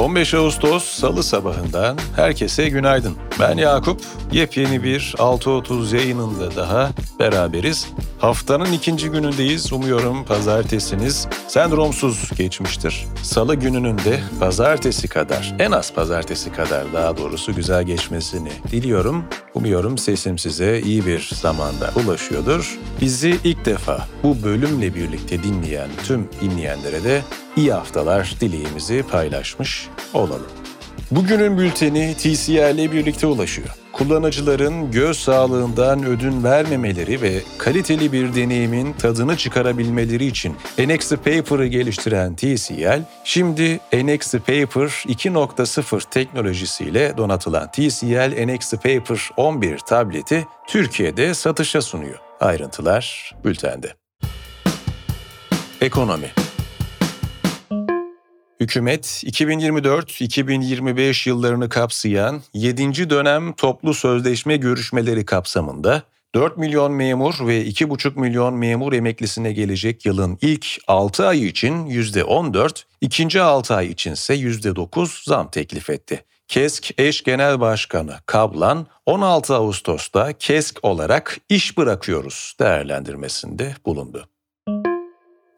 15 Ağustos Salı sabahından herkese günaydın. Ben Yakup. Yepyeni bir 6.30 yayınında daha beraberiz. Haftanın ikinci günündeyiz. Umuyorum pazartesiniz sendromsuz geçmiştir. Salı gününün de pazartesi kadar, en az pazartesi kadar daha doğrusu güzel geçmesini diliyorum. Umuyorum sesim size iyi bir zamanda ulaşıyordur. Bizi ilk defa bu bölümle birlikte dinleyen tüm dinleyenlere de iyi haftalar dileğimizi paylaşmış olalım. Bugünün bülteni TCL ile birlikte ulaşıyor. Kullanıcıların göz sağlığından ödün vermemeleri ve kaliteli bir deneyimin tadını çıkarabilmeleri için NX Paper'ı geliştiren TCL, şimdi NX Paper 2.0 teknolojisiyle donatılan TCL NX Paper 11 tableti Türkiye'de satışa sunuyor. Ayrıntılar bültende. Ekonomi Hükümet 2024-2025 yıllarını kapsayan 7. dönem toplu sözleşme görüşmeleri kapsamında 4 milyon memur ve 2,5 milyon memur emeklisine gelecek yılın ilk 6 ayı için %14, ikinci 6 ay içinse %9 zam teklif etti. KESK eş genel başkanı Kablan 16 Ağustos'ta KESK olarak iş bırakıyoruz değerlendirmesinde bulundu.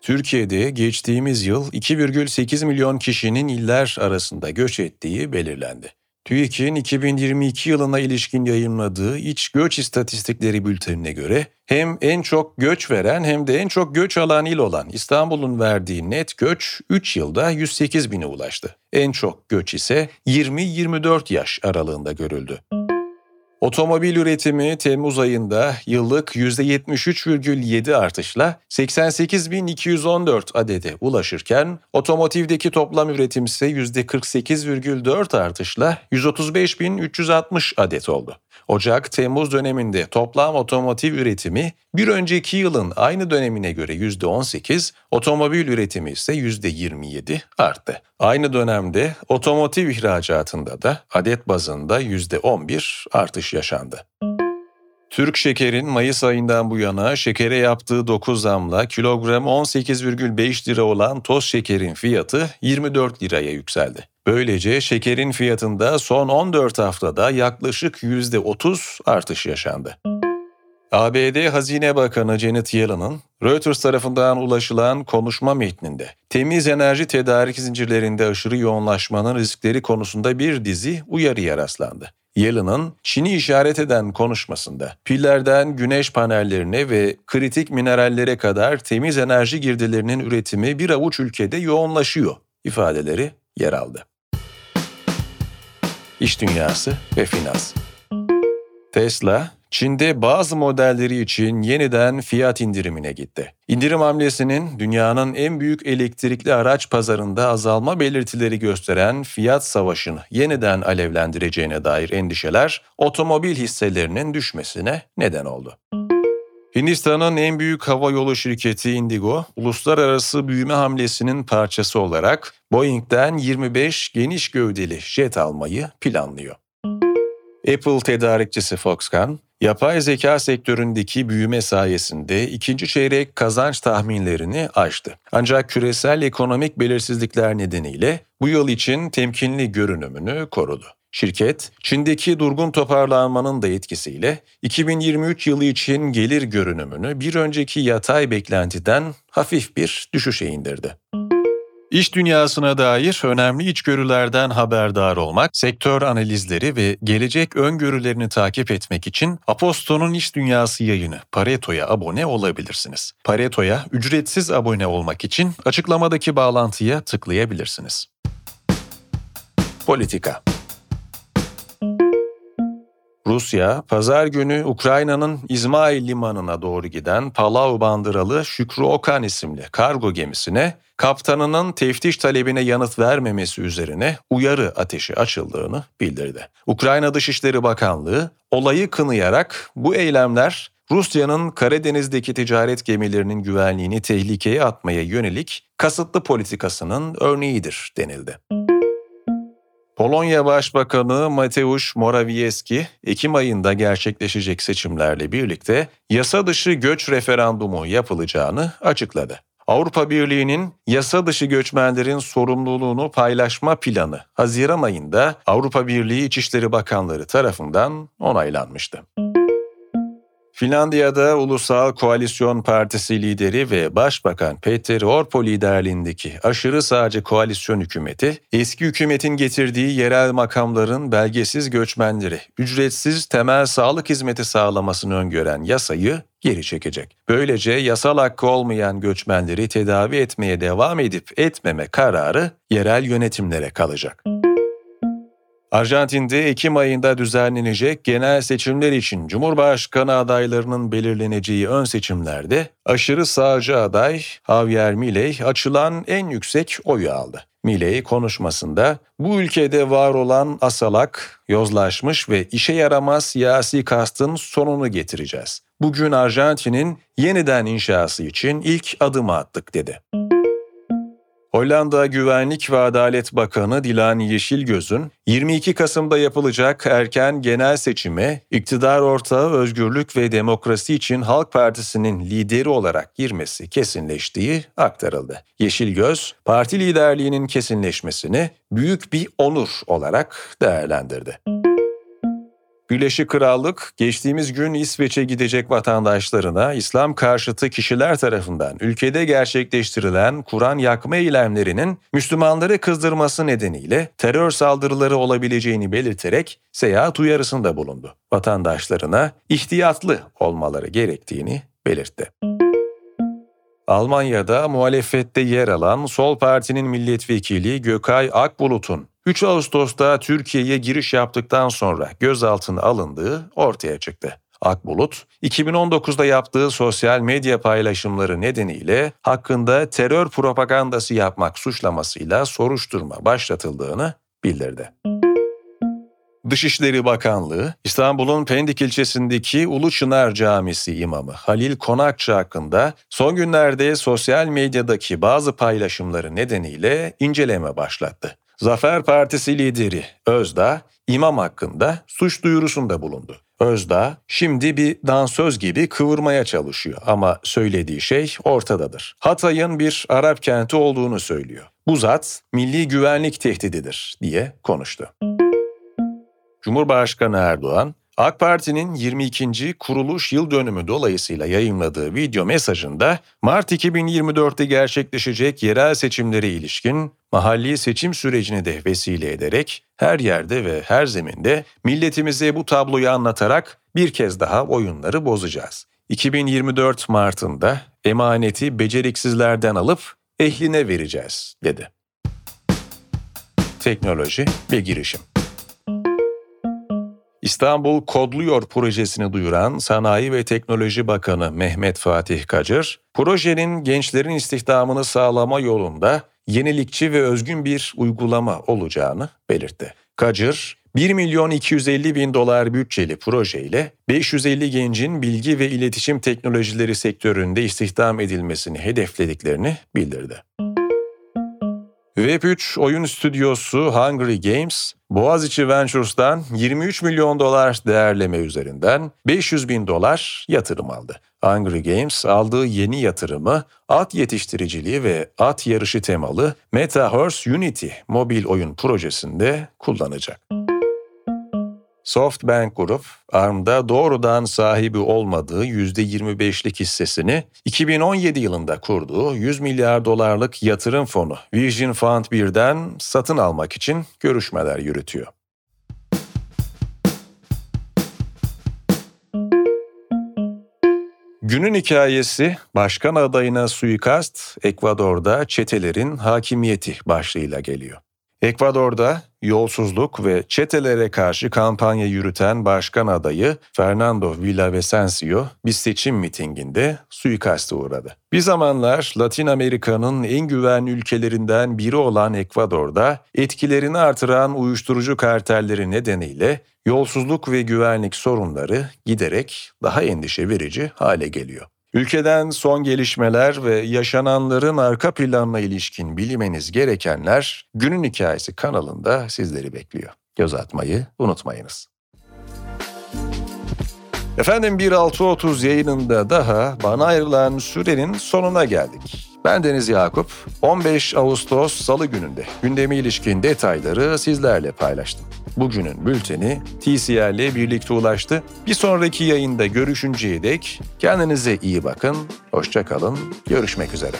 Türkiye'de geçtiğimiz yıl 2,8 milyon kişinin iller arasında göç ettiği belirlendi. TÜİK'in 2022 yılına ilişkin yayınladığı iç göç istatistikleri bültenine göre hem en çok göç veren hem de en çok göç alan il olan İstanbul'un verdiği net göç 3 yılda 108 bine ulaştı. En çok göç ise 20-24 yaş aralığında görüldü. Otomobil üretimi Temmuz ayında yıllık %73,7 artışla 88.214 adede ulaşırken otomotivdeki toplam üretim ise %48,4 artışla 135.360 adet oldu. Ocak-Temmuz döneminde toplam otomotiv üretimi bir önceki yılın aynı dönemine göre %18, otomobil üretimi ise %27 arttı. Aynı dönemde otomotiv ihracatında da adet bazında %11 artış yaşandı. Türk Şeker'in Mayıs ayından bu yana şekere yaptığı 9 zamla kilogram 18,5 lira olan toz şekerin fiyatı 24 liraya yükseldi. Böylece şekerin fiyatında son 14 haftada yaklaşık %30 artış yaşandı. ABD Hazine Bakanı Janet Yellen'ın Reuters tarafından ulaşılan konuşma metninde temiz enerji tedarik zincirlerinde aşırı yoğunlaşmanın riskleri konusunda bir dizi uyarıya rastlandı. Yellen'ın Çin'i işaret eden konuşmasında pillerden güneş panellerine ve kritik minerallere kadar temiz enerji girdilerinin üretimi bir avuç ülkede yoğunlaşıyor ifadeleri yer aldı. İş dünyası ve finans. Tesla, Çin'de bazı modelleri için yeniden fiyat indirimine gitti. İndirim hamlesinin dünyanın en büyük elektrikli araç pazarında azalma belirtileri gösteren fiyat savaşını yeniden alevlendireceğine dair endişeler otomobil hisselerinin düşmesine neden oldu. Hindistan'ın en büyük hava yolu şirketi Indigo, uluslararası büyüme hamlesinin parçası olarak Boeing'den 25 geniş gövdeli jet almayı planlıyor. Apple tedarikçisi Foxconn, yapay zeka sektöründeki büyüme sayesinde ikinci çeyrek kazanç tahminlerini aştı. Ancak küresel ekonomik belirsizlikler nedeniyle bu yıl için temkinli görünümünü korudu. Şirket, Çin'deki durgun toparlanmanın da etkisiyle 2023 yılı için gelir görünümünü bir önceki yatay beklentiden hafif bir düşüşe indirdi. İş dünyasına dair önemli içgörülerden haberdar olmak, sektör analizleri ve gelecek öngörülerini takip etmek için Aposto'nun İş Dünyası yayını Pareto'ya abone olabilirsiniz. Pareto'ya ücretsiz abone olmak için açıklamadaki bağlantıya tıklayabilirsiniz. Politika Rusya, pazar günü Ukrayna'nın İzmail limanına doğru giden Palau bandıralı Şükrü Okan isimli kargo gemisine kaptanının teftiş talebine yanıt vermemesi üzerine uyarı ateşi açıldığını bildirdi. Ukrayna Dışişleri Bakanlığı olayı kınayarak bu eylemler Rusya'nın Karadeniz'deki ticaret gemilerinin güvenliğini tehlikeye atmaya yönelik kasıtlı politikasının örneğidir denildi. Polonya Başbakanı Mateusz Morawiecki, Ekim ayında gerçekleşecek seçimlerle birlikte yasa dışı göç referandumu yapılacağını açıkladı. Avrupa Birliği'nin yasa dışı göçmenlerin sorumluluğunu paylaşma planı Haziran ayında Avrupa Birliği İçişleri Bakanları tarafından onaylanmıştı. Finlandiya'da Ulusal Koalisyon Partisi lideri ve Başbakan Peter Orpo liderliğindeki aşırı sağcı koalisyon hükümeti, eski hükümetin getirdiği yerel makamların belgesiz göçmenleri ücretsiz temel sağlık hizmeti sağlamasını öngören yasayı geri çekecek. Böylece yasal hakkı olmayan göçmenleri tedavi etmeye devam edip etmeme kararı yerel yönetimlere kalacak. Arjantin'de Ekim ayında düzenlenecek genel seçimler için Cumhurbaşkanı adaylarının belirleneceği ön seçimlerde aşırı sağcı aday Javier Milei açılan en yüksek oyu aldı. Milei konuşmasında bu ülkede var olan asalak, yozlaşmış ve işe yaramaz siyasi kastın sonunu getireceğiz. Bugün Arjantin'in yeniden inşası için ilk adımı attık dedi. Hollanda Güvenlik ve Adalet Bakanı Dilan Yeşilgöz'ün 22 Kasım'da yapılacak erken genel seçime iktidar ortağı Özgürlük ve Demokrasi için Halk Partisi'nin lideri olarak girmesi kesinleştiği aktarıldı. Yeşilgöz, parti liderliğinin kesinleşmesini büyük bir onur olarak değerlendirdi. Birleşik Krallık geçtiğimiz gün İsveç'e gidecek vatandaşlarına İslam karşıtı kişiler tarafından ülkede gerçekleştirilen Kur'an yakma eylemlerinin Müslümanları kızdırması nedeniyle terör saldırıları olabileceğini belirterek seyahat uyarısında bulundu. Vatandaşlarına ihtiyatlı olmaları gerektiğini belirtti. Almanya'da muhalefette yer alan Sol Parti'nin milletvekili Gökay Akbulut'un 3 Ağustos'ta Türkiye'ye giriş yaptıktan sonra gözaltına alındığı ortaya çıktı. Akbulut, 2019'da yaptığı sosyal medya paylaşımları nedeniyle hakkında terör propagandası yapmak suçlamasıyla soruşturma başlatıldığını bildirdi. Dışişleri Bakanlığı, İstanbul'un Pendik ilçesindeki Ulu Camisi imamı Halil Konakçı hakkında son günlerde sosyal medyadaki bazı paylaşımları nedeniyle inceleme başlattı. Zafer Partisi lideri Özdağ, imam hakkında suç duyurusunda bulundu. Özdağ şimdi bir dansöz gibi kıvırmaya çalışıyor ama söylediği şey ortadadır. Hatay'ın bir Arap kenti olduğunu söylüyor. Bu zat milli güvenlik tehdididir diye konuştu. Cumhurbaşkanı Erdoğan, AK Parti'nin 22. kuruluş yıl dönümü dolayısıyla yayınladığı video mesajında Mart 2024'te gerçekleşecek yerel seçimlere ilişkin mahalli seçim sürecini de vesile ederek her yerde ve her zeminde milletimize bu tabloyu anlatarak bir kez daha oyunları bozacağız. 2024 Mart'ında emaneti beceriksizlerden alıp ehline vereceğiz dedi. Teknoloji ve girişim İstanbul Kodluyor projesini duyuran Sanayi ve Teknoloji Bakanı Mehmet Fatih Kacır, projenin gençlerin istihdamını sağlama yolunda yenilikçi ve özgün bir uygulama olacağını belirtti. Kacır, 1 milyon 250 bin dolar bütçeli projeyle 550 gencin bilgi ve iletişim teknolojileri sektöründe istihdam edilmesini hedeflediklerini bildirdi. Web3 oyun stüdyosu Hungry Games, Boğaziçi Ventures'tan 23 milyon dolar değerleme üzerinden 500 bin dolar yatırım aldı. Hungry Games aldığı yeni yatırımı at yetiştiriciliği ve at yarışı temalı MetaHorse Unity mobil oyun projesinde kullanacak. SoftBank Grup, ARM'da doğrudan sahibi olmadığı %25'lik hissesini 2017 yılında kurduğu 100 milyar dolarlık yatırım fonu Vision Fund 1'den satın almak için görüşmeler yürütüyor. Günün hikayesi başkan adayına suikast Ekvador'da çetelerin hakimiyeti başlığıyla geliyor. Ekvador'da yolsuzluk ve çetelere karşı kampanya yürüten başkan adayı Fernando Villavicencio bir seçim mitinginde suikaste uğradı. Bir zamanlar Latin Amerika'nın en güvenli ülkelerinden biri olan Ekvador'da etkilerini artıran uyuşturucu kartelleri nedeniyle yolsuzluk ve güvenlik sorunları giderek daha endişe verici hale geliyor. Ülkeden son gelişmeler ve yaşananların arka planına ilişkin bilmeniz gerekenler Günün Hikayesi kanalında sizleri bekliyor. Göz atmayı unutmayınız. Efendim 1.6.30 yayınında daha bana ayrılan sürenin sonuna geldik. Ben Deniz Yakup. 15 Ağustos Salı gününde gündeme ilişkin detayları sizlerle paylaştım. Bugünün bülteni TCR ile birlikte ulaştı. Bir sonraki yayında görüşünceye dek kendinize iyi bakın, hoşça kalın, görüşmek üzere.